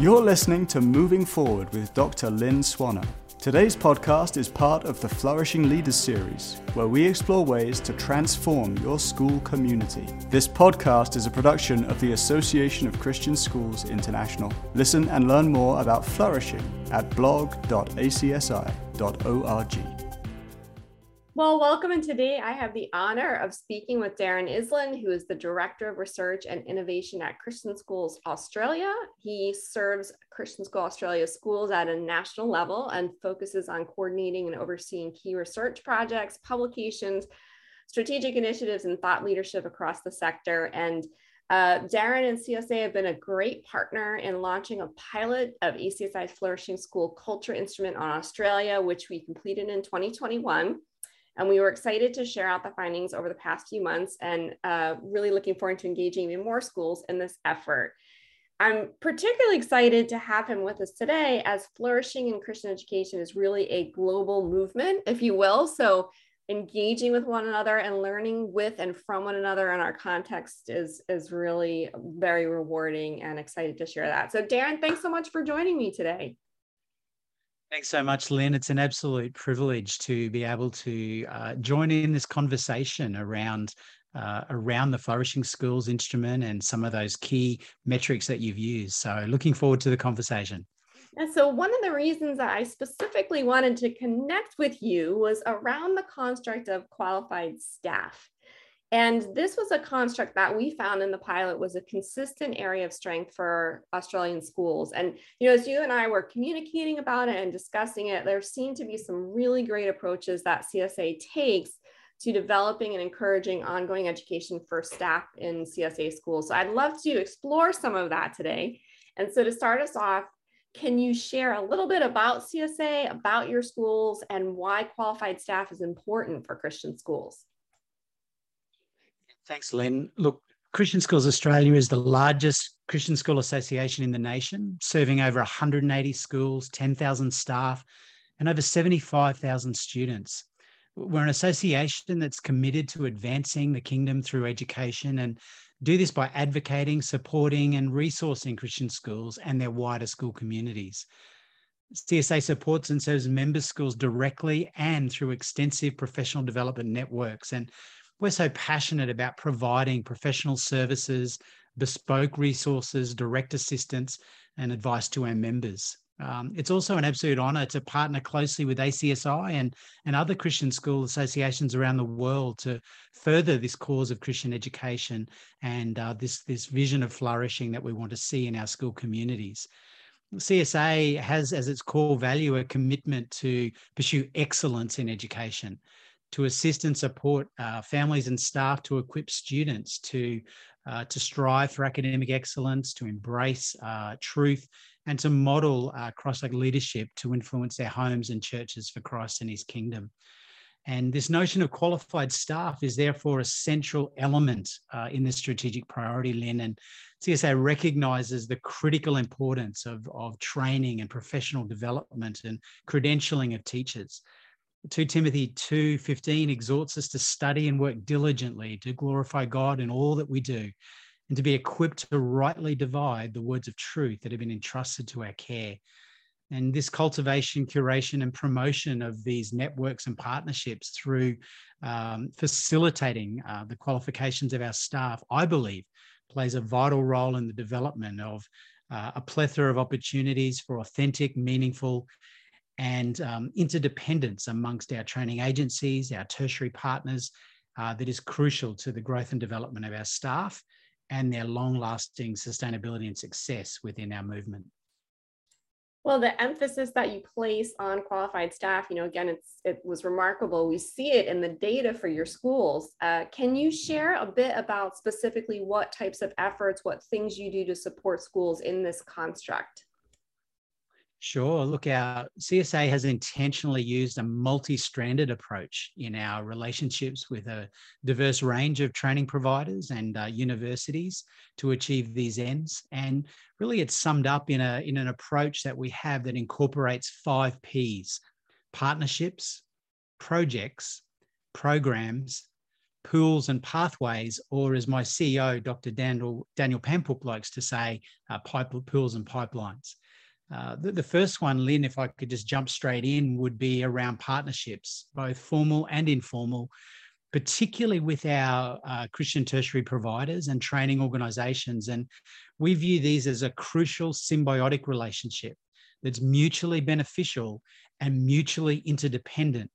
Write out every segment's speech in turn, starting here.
You're listening to Moving Forward with Dr. Lynn Swaner. Today's podcast is part of the Flourishing Leaders series, where we explore ways to transform your school community. This podcast is a production of the Association of Christian Schools International. Listen and learn more about flourishing at blog.acsi.org. Well, welcome. And today I have the honor of speaking with Darren Iselin, who is the Director of Research and Innovation at Christian Schools Australia. He serves Christian School Australia schools at a national level and focuses on coordinating and overseeing key research projects, publications, strategic initiatives, and thought leadership across the sector. And uh, Darren and CSA have been a great partner in launching a pilot of ACSI's Flourishing School Culture Instrument on Australia, which we completed in 2021. And we were excited to share out the findings over the past few months and uh, really looking forward to engaging even more schools in this effort. I'm particularly excited to have him with us today as flourishing in Christian education is really a global movement, if you will. So engaging with one another and learning with and from one another in our context is, is really very rewarding and excited to share that. So Darren, thanks so much for joining me today. Thanks so much, Lynn. It's an absolute privilege to be able to uh, join in this conversation around uh, around the Flourishing Schools instrument and some of those key metrics that you've used. So, looking forward to the conversation. And so, one of the reasons that I specifically wanted to connect with you was around the construct of qualified staff. And this was a construct that we found in the pilot was a consistent area of strength for Australian schools. And, you know, as you and I were communicating about it and discussing it, there seemed to be some really great approaches that CSA takes to developing and encouraging ongoing education for staff in CSA schools. So I'd love to explore some of that today. And so to start us off, can you share a little bit about CSA, about your schools, and why qualified staff is important for Christian schools? Thanks, Lynn. Look, Christian Schools Australia is the largest Christian school association in the nation, serving over 180 schools, 10,000 staff, and over 75,000 students. We're an association that's committed to advancing the kingdom through education and do this by advocating, supporting, and resourcing Christian schools and their wider school communities. CSA supports and serves member schools directly and through extensive professional development networks. And we're so passionate about providing professional services, bespoke resources, direct assistance, and advice to our members. Um, it's also an absolute honour to partner closely with ACSI and, and other Christian school associations around the world to further this cause of Christian education and uh, this, this vision of flourishing that we want to see in our school communities. CSA has as its core value a commitment to pursue excellence in education to assist and support uh, families and staff to equip students to, uh, to strive for academic excellence, to embrace uh, truth, and to model uh, Christ-like leadership to influence their homes and churches for Christ and his kingdom. And this notion of qualified staff is therefore a central element uh, in this strategic priority, Lynn. And CSA recognizes the critical importance of, of training and professional development and credentialing of teachers. 2 Timothy 2:15 exhorts us to study and work diligently to glorify God in all that we do and to be equipped to rightly divide the words of truth that have been entrusted to our care. And this cultivation, curation, and promotion of these networks and partnerships through um, facilitating uh, the qualifications of our staff, I believe, plays a vital role in the development of uh, a plethora of opportunities for authentic, meaningful, and um, interdependence amongst our training agencies, our tertiary partners, uh, that is crucial to the growth and development of our staff and their long lasting sustainability and success within our movement. Well, the emphasis that you place on qualified staff, you know, again, it's it was remarkable. We see it in the data for your schools. Uh, can you share a bit about specifically what types of efforts, what things you do to support schools in this construct? Sure. Look, our CSA has intentionally used a multi stranded approach in our relationships with a diverse range of training providers and uh, universities to achieve these ends. And really, it's summed up in, a, in an approach that we have that incorporates five P's partnerships, projects, programs, pools and pathways, or as my CEO, Dr. Daniel, Daniel Pampuch likes to say, uh, pipe, pools and pipelines. Uh, the, the, first one, Lynn, if I could just jump straight in, would be around partnerships, both formal and informal, particularly with our uh, Christian tertiary providers and training organizations. And we view these as a crucial symbiotic relationship that's mutually beneficial and mutually interdependent.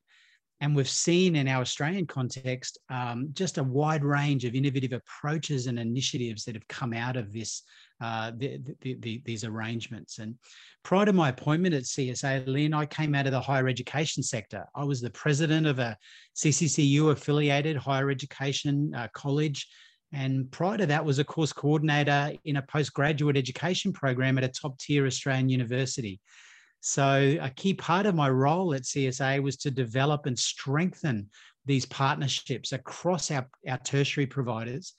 And we've seen in our Australian context um, just a wide range of innovative approaches and initiatives that have come out of this uh, the, the, the, these arrangements. And prior to my appointment at CSA, Lynn, I came out of the higher education sector. I was the president of a CCCU affiliated higher education uh, college. And prior to that was a course coordinator in a postgraduate education program at a top tier Australian university. So a key part of my role at CSA was to develop and strengthen these partnerships across our, our tertiary providers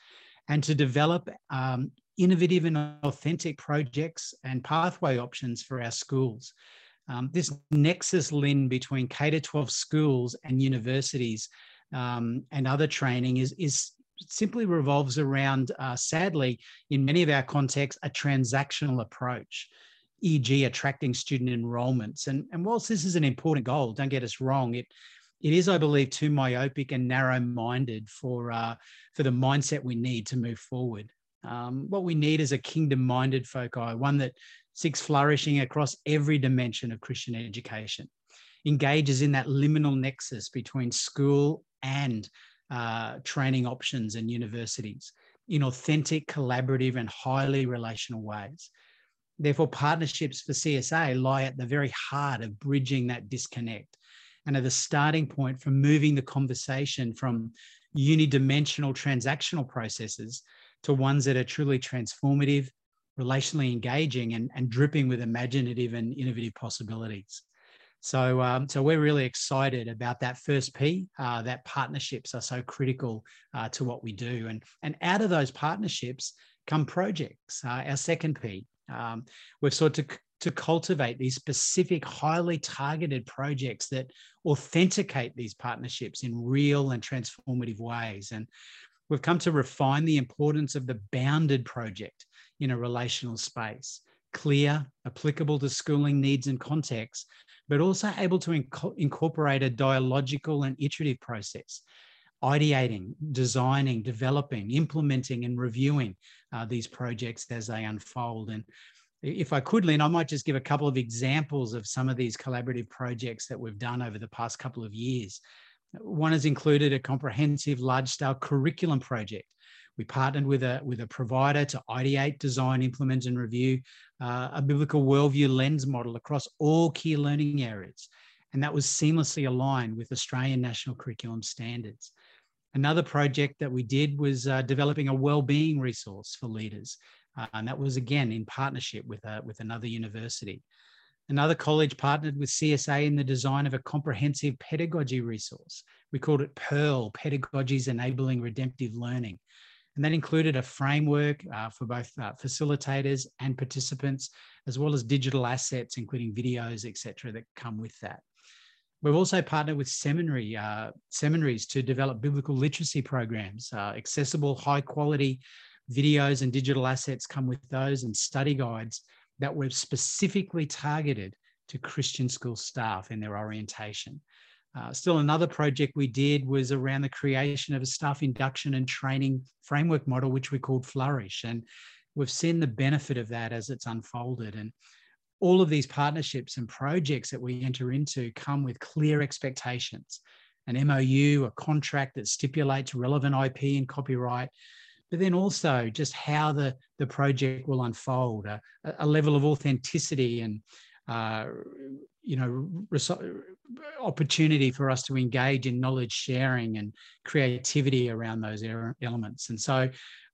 and to develop um, innovative and authentic projects and pathway options for our schools. Um, this nexus, Lynn, between K to 12 schools and universities um, and other training is, is simply revolves around, uh, sadly, in many of our contexts, a transactional approach, e.g., attracting student enrollments. And, and whilst this is an important goal, don't get us wrong, it it is, I believe, too myopic and narrow-minded for uh, for the mindset we need to move forward. Um, what we need is a kingdom minded foci, one that seeks flourishing across every dimension of Christian education, engages in that liminal nexus between school and uh, training options and universities in authentic, collaborative, and highly relational ways. Therefore, partnerships for CSA lie at the very heart of bridging that disconnect and are the starting point for moving the conversation from unidimensional transactional processes to ones that are truly transformative, relationally engaging, and, and dripping with imaginative and innovative possibilities. So, um, so we're really excited about that first P. Uh, that partnerships are so critical uh, to what we do, and and out of those partnerships come projects. Uh, our second P. Um, we've sought to to cultivate these specific, highly targeted projects that authenticate these partnerships in real and transformative ways. And we've come to refine the importance of the bounded project in a relational space, clear, applicable to schooling needs and contexts, but also able to inc- incorporate a dialogical and iterative process, ideating, designing, developing, implementing, and reviewing uh, these projects as they unfold. And if I could, Lynn, I might just give a couple of examples of some of these collaborative projects that we've done over the past couple of years. One has included a comprehensive large-scale curriculum project. We partnered with a, with a provider to ideate, design, implement, and review uh, a biblical worldview lens model across all key learning areas. And that was seamlessly aligned with Australian national curriculum standards. Another project that we did was uh, developing a well-being resource for leaders. Uh, and that was again in partnership with, uh, with another university. Another college partnered with CSA in the design of a comprehensive pedagogy resource. We called it Pearl, Pedagogies Enabling Redemptive Learning. And that included a framework uh, for both uh, facilitators and participants, as well as digital assets, including videos, etc., that come with that. We've also partnered with seminary uh, seminaries to develop biblical literacy programs, uh, accessible, high quality videos and digital assets come with those, and study guides that were specifically targeted to Christian school staff in their orientation. Uh, still, another project we did was around the creation of a staff induction and training framework model, which we called Flourish. And we've seen the benefit of that as it's unfolded. And all of these partnerships and projects that we enter into come with clear expectations an MOU, a contract that stipulates relevant IP and copyright, but then also just how the, the project will unfold, a, a level of authenticity and uh, you know opportunity for us to engage in knowledge sharing and creativity around those elements. And so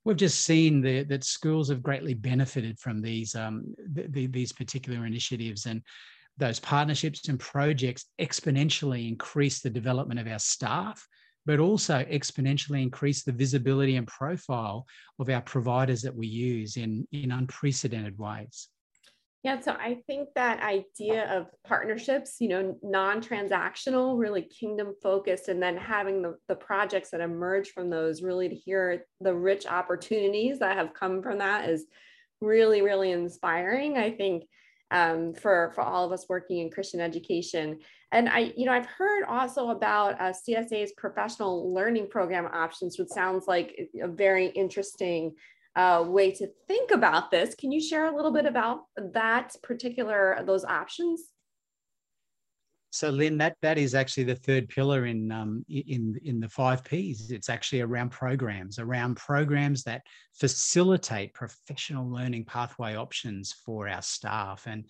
we've just seen the, that schools have greatly benefited from these um, the, these particular initiatives and those partnerships and projects exponentially increase the development of our staff but also exponentially increase the visibility and profile of our providers that we use in, in unprecedented ways. Yeah, so I think that idea of partnerships, you know, non transactional, really kingdom focused, and then having the, the projects that emerge from those really to hear the rich opportunities that have come from that is really, really inspiring. I think um, for for all of us working in Christian education. And I, you know, I've heard also about uh, CSA's professional learning program options, which sounds like a very interesting uh, way to think about this. Can you share a little bit about that particular those options? So, Lynn, that that is actually the third pillar in um, in in the five Ps. It's actually around programs, around programs that facilitate professional learning pathway options for our staff. And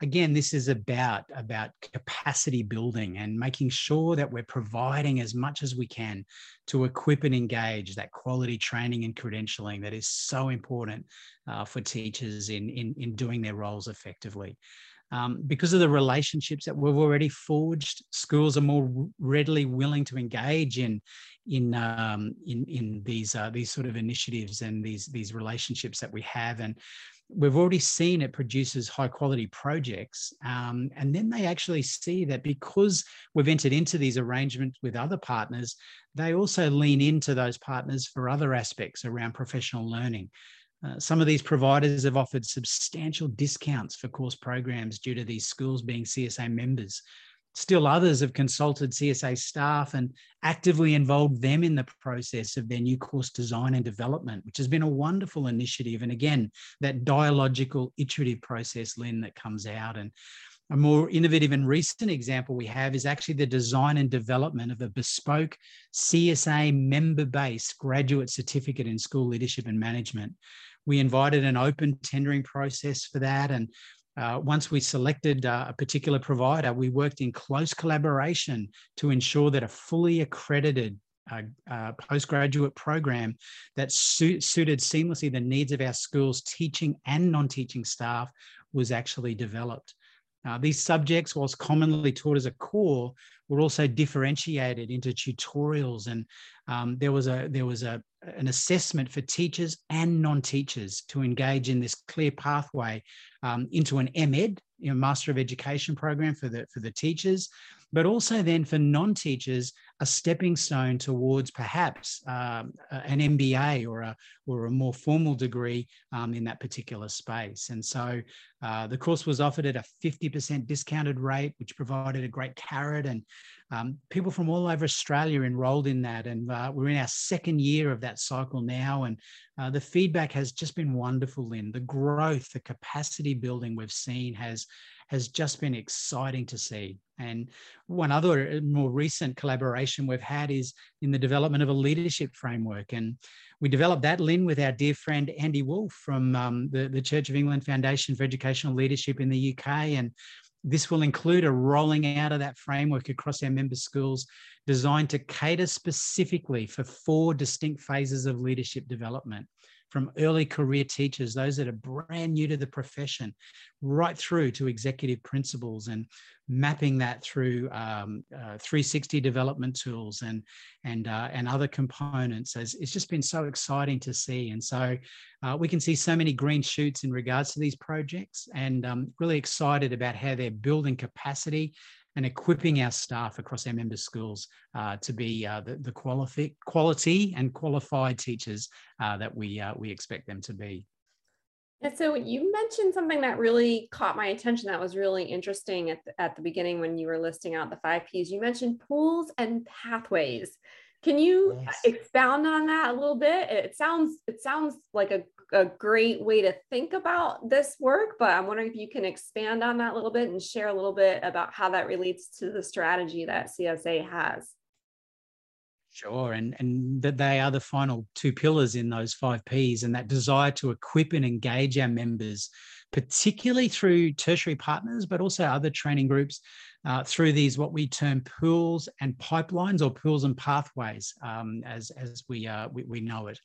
again, this is about about capacity building and making sure that we're providing as much as we can to equip and engage that quality training and credentialing that is so important uh, for teachers in, in in doing their roles effectively. Um, because of the relationships that we've already forged, schools are more readily willing to engage in in um, in, in these uh, these sort of initiatives and these these relationships that we have, and we've already seen it produces high quality projects. Um, and then they actually see that because we've entered into these arrangements with other partners, they also lean into those partners for other aspects around professional learning. Uh, some of these providers have offered substantial discounts for course programs due to these schools being CSA members. Still, others have consulted CSA staff and actively involved them in the process of their new course design and development, which has been a wonderful initiative. And again, that dialogical, iterative process, Lynn, that comes out. And a more innovative and recent example we have is actually the design and development of a bespoke CSA member based graduate certificate in school leadership and management we invited an open tendering process for that. And uh, once we selected uh, a particular provider, we worked in close collaboration to ensure that a fully accredited uh, uh postgraduate program that su- suited seamlessly the needs of our schools, teaching and non teaching staff, was actually developed. Uh, these subjects, whilst commonly taught as a core, were also differentiated into tutorials, and um, there was a there was a an assessment for teachers and non-teachers to engage in this clear pathway um, into an MEd, you know, Master of Education program for the for the teachers, but also then for non-teachers a stepping stone towards perhaps um, an MBA or a or a more formal degree um, in that particular space. And so uh, the course was offered at a 50% discounted rate, which provided a great carrot and um, people from all over Australia enrolled in that, and uh, we're in our second year of that cycle now. And uh, the feedback has just been wonderful. Lynn, the growth, the capacity building we've seen has has just been exciting to see. And one other uh, more recent collaboration we've had is in the development of a leadership framework. And we developed that, Lynn, with our dear friend Andy Wolfe from um, the, the Church of England Foundation for Educational Leadership in the UK. And this will include a rolling out of that framework across our member schools designed to cater specifically for four distinct phases of leadership development from early career teachers, those that are brand new to the profession, right through to executive principals and mapping that through um, uh, 360 development tools and and uh, and other components. As it's just been so exciting to see, and so uh, we can see so many green shoots in regards to these projects, and um, really excited about how they're building capacity and equipping our staff across our member schools uh, to be uh, the, the quality, quality and qualified teachers uh, that we, uh, we expect them to be. And so you mentioned something that really caught my attention that was really interesting at the, at the beginning when you were listing out the five Ps. You mentioned pools and pathways. Can you yes. expound on that a little bit? It sounds it sounds like a, a great way to think about this work, but I'm wondering if you can expand on that a little bit and share a little bit about how that relates to the strategy that CSA has. Sure, and and that they are the final two pillars in those five Ps, and that desire to equip and engage our members, particularly through tertiary partners, but also other training groups, uh, through these what we term pools and pipelines or pools and pathways, um, as as we, uh, we we know it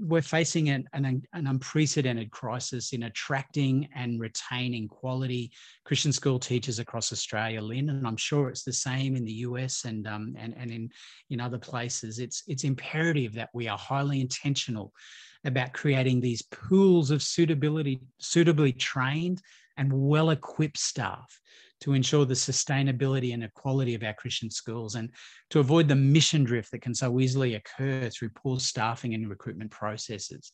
we're facing an, an, an, unprecedented crisis in attracting and retaining quality Christian school teachers across Australia, Lynn, and I'm sure it's the same in the US and um, and and in in other places. It's it's imperative that we are highly intentional about creating these pools of suitability, suitably trained and well equipped staff to ensure the sustainability and equality of our Christian schools and to avoid the mission drift that can so easily occur through poor staffing and recruitment processes.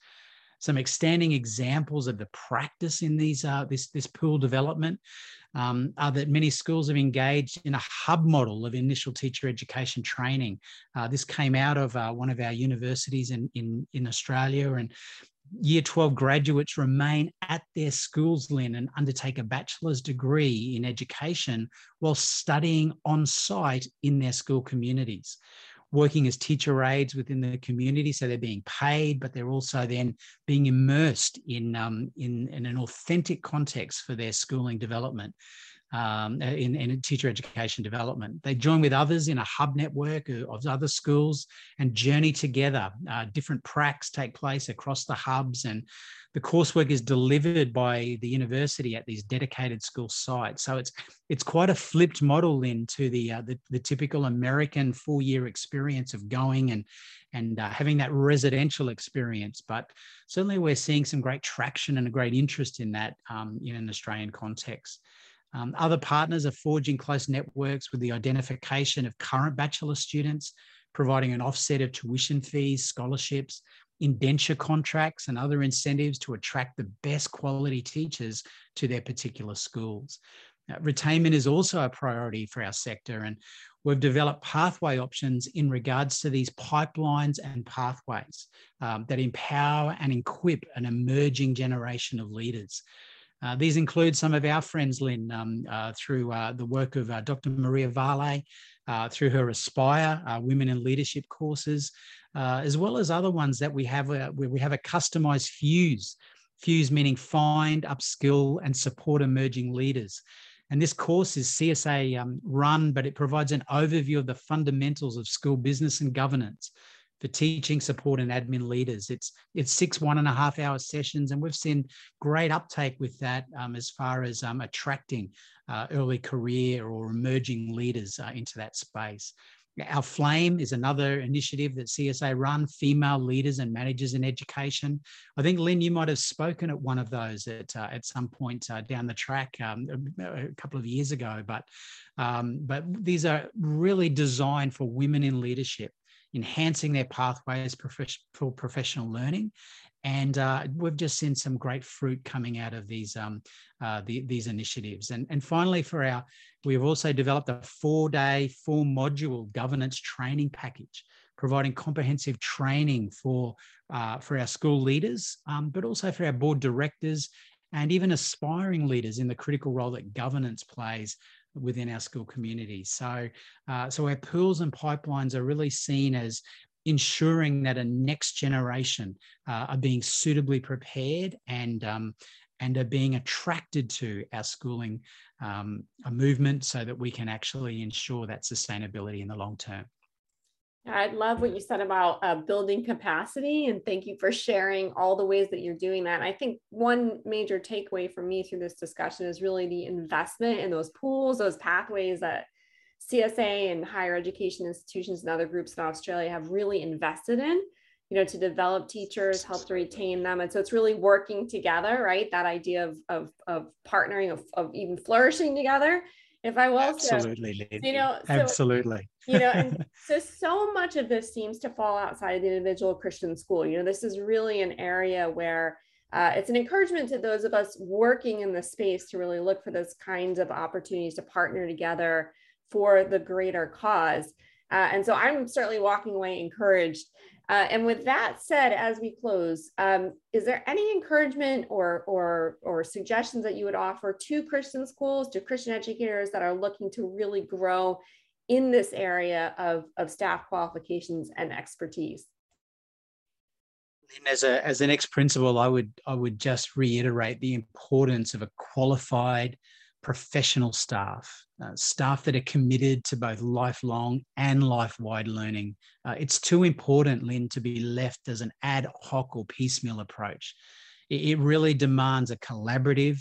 Some outstanding examples of the practice in these uh, this, this pool development um, are that many schools have engaged in a hub model of initial teacher education training. Uh, this came out of uh, one of our universities in, in, in Australia and year 12 graduates remain at their schools, Lynn, and undertake a bachelor's degree in education while studying on site in their school communities, working as teacher aides within the community. So they're being paid, but they're also then being immersed in, um, in, in an authentic context for their schooling development um, in, in, teacher education development. They join with others in a hub network of other schools and journey together. Uh, different pracs take place across the hubs, and the coursework is delivered by the university at these dedicated school sites. So it's it's quite a flipped model into the, uh, the, the typical American four year experience of going and and uh, having that residential experience. But certainly, we're seeing some great traction and a great interest in that um, in an Australian context. Um, other partners are forging close networks with the identification of current bachelor students, providing an offset of tuition fees, scholarships, indenture contracts, and other incentives to attract the best quality teachers to their particular schools. Uh, retainment is also a priority for our sector, and we've developed pathway options in regards to these pipelines and pathways um, that empower and equip an emerging generation of leaders. Uh, these include some of our friends, Lynn, um, uh, through uh, the work of uh, Dr. Maria Vale, uh, through her Aspire Women in Leadership courses, as well as other ones that we have where we have a customized fuse. Fuse meaning find, upskill, and support emerging leaders. And this course is CSA um, run, but it provides an overview of the fundamentals of school business and governance for teaching support and admin leaders. It's it's six one and a half hour sessions, and we've seen great uptake with that um, as far as um, attracting uh, early career or emerging leaders uh, into that space. Our Flame is another initiative that CSA run, female leaders and managers in education. I think, Lynn, you might have spoken at one of those at, uh, at some point uh, down the track um, a, couple of years ago. But, um, but these are really designed for women in leadership enhancing their pathways for professional learning. And uh, we've just seen some great fruit coming out of these um, uh, the, these initiatives. And, and finally, for our, we've also developed a four-day, four-module governance training package, providing comprehensive training for uh, for our school leaders, um, but also for our board directors and even aspiring leaders in the critical role that governance plays within our school community. So, uh, so our pools and pipelines are really seen as ensuring that a next generation uh, are being suitably prepared and um, and are being attracted to our schooling um, movement so that we can actually ensure that sustainability in the long term. I love what you said about uh, building capacity, and thank you for sharing all the ways that you're doing that. I think one major takeaway for me through this discussion is really the investment in those pools, those pathways that CSA and higher education institutions and other groups in Australia have really invested in, you know, to develop teachers, help to retain them. And so it's really working together, right? That idea of, of, of partnering, of, of even flourishing together if I will. Absolutely. So, you know, so, absolutely. you know, and so so much of this seems to fall outside of the individual Christian school. You know, this is really an area where uh, it's an encouragement to those of us working in the space to really look for those kinds of opportunities to partner together for the greater cause. Uh, and so I'm certainly walking away encouraged uh, and with that said, as we close, um, is there any encouragement or, or, or suggestions that you would offer to Christian schools, to Christian educators that are looking to really grow in this area of, of staff qualifications and expertise? As a as an ex principal, I would I would just reiterate the importance of a qualified, professional staff, uh, staff that are committed to both lifelong and life wide learning. Uh, it's too important, Lynn, to be left as an ad hoc or piecemeal approach. It, it really demands a collaborative,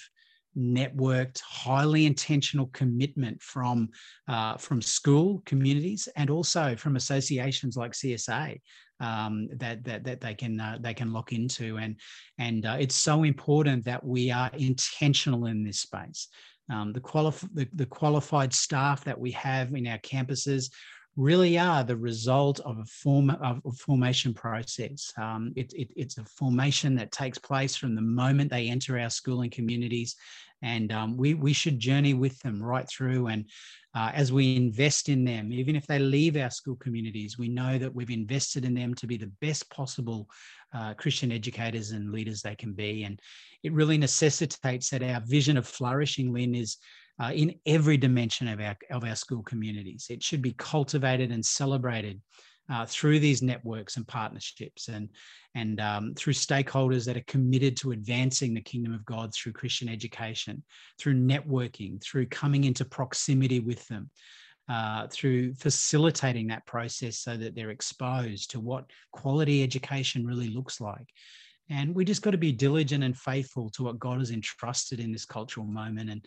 networked, highly intentional commitment from uh, from school communities and also from associations like CSA um, that, that that they can uh, they can lock into and and uh, it's so important that we are intentional in this space. Um, the, qualif- the, the qualified staff that we have in our campuses really are the result of a form of a formation process. Um, it, it, it's a formation that takes place from the moment they enter our schooling communities, and um, we we should journey with them right through. And uh, as we invest in them, even if they leave our school communities, we know that we've invested in them to be the best possible uh, Christian educators and leaders they can be. And it really necessitates that our vision of flourishing, Lynn, is uh, in every dimension of our, of our school communities. It should be cultivated and celebrated uh, through these networks and partnerships and, and um, through stakeholders that are committed to advancing the kingdom of God through Christian education, through networking, through coming into proximity with them. Uh, through facilitating that process so that they're exposed to what quality education really looks like. And we just got to be diligent and faithful to what God has entrusted in this cultural moment. And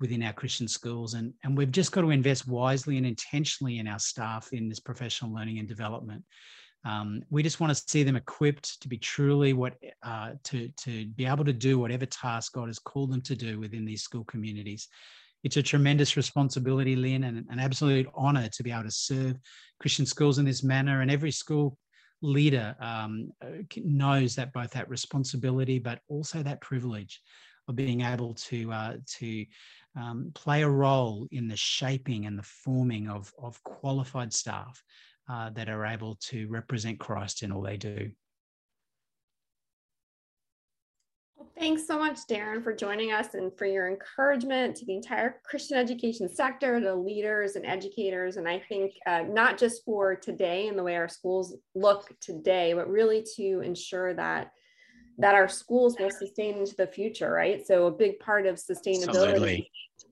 within our Christian schools. And, and we've just got to invest wisely and intentionally in our staff in this professional learning and development. Um, we just want to see them equipped to be truly what uh, to to be able to do whatever task God has called them to do within these school communities. It's a tremendous responsibility, Lynn, and an absolute honor to be able to serve Christian schools in this manner. And every school leader um, uh, knows that both that responsibility, but also that privilege of being able to uh, to um, play a role in the shaping and the forming of, of qualified staff uh, that are able to represent Christ in all they do. Well, thanks so much, Darren, for joining us and for your encouragement to the entire Christian education sector, to leaders and educators. And I think uh, not just for today and the way our schools look today, but really to ensure that that our schools will sustain into the future, right? So a big part of sustainability Absolutely.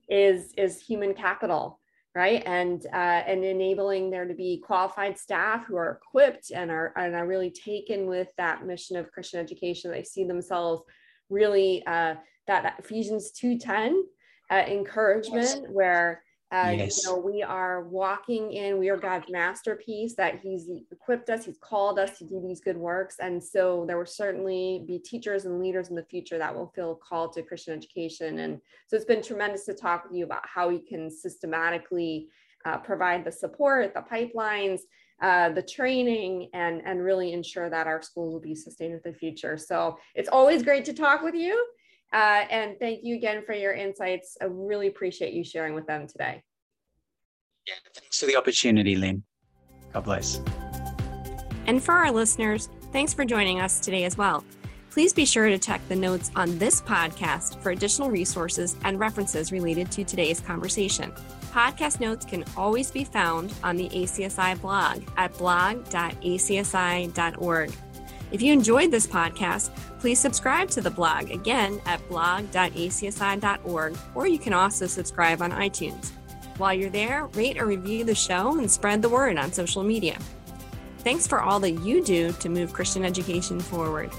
is is human capital, right? And uh, and enabling there to be qualified staff who are equipped and are and are really taken with that mission of Christian education. They see themselves really uh, that Ephesians two ten uh, encouragement where uh, yes. You know, we are walking in, we are God's masterpiece that He's equipped us, He's called us to do these good works. And so there will certainly be teachers and leaders in the future that will feel called to Christian education. And so it's been tremendous to talk with you about how we can systematically uh, provide the support, the pipelines, uh, the training, and, and really ensure that our schools will be sustained in the future. So it's always great to talk with you. Uh, and thank you again for your insights. I really appreciate you sharing with them today. Yeah, thanks for the opportunity, Lynn. God bless. And for our listeners, thanks for joining us today as well. Please be sure to check the notes on this podcast for additional resources and references related to today's conversation. Podcast notes can always be found on the ACSI blog at blog.acsi.org. If you enjoyed this podcast, please subscribe to the blog again at blog.acsi.org, or you can also subscribe on iTunes. While you're there, rate or review the show and spread the word on social media. Thanks for all that you do to move Christian education forward.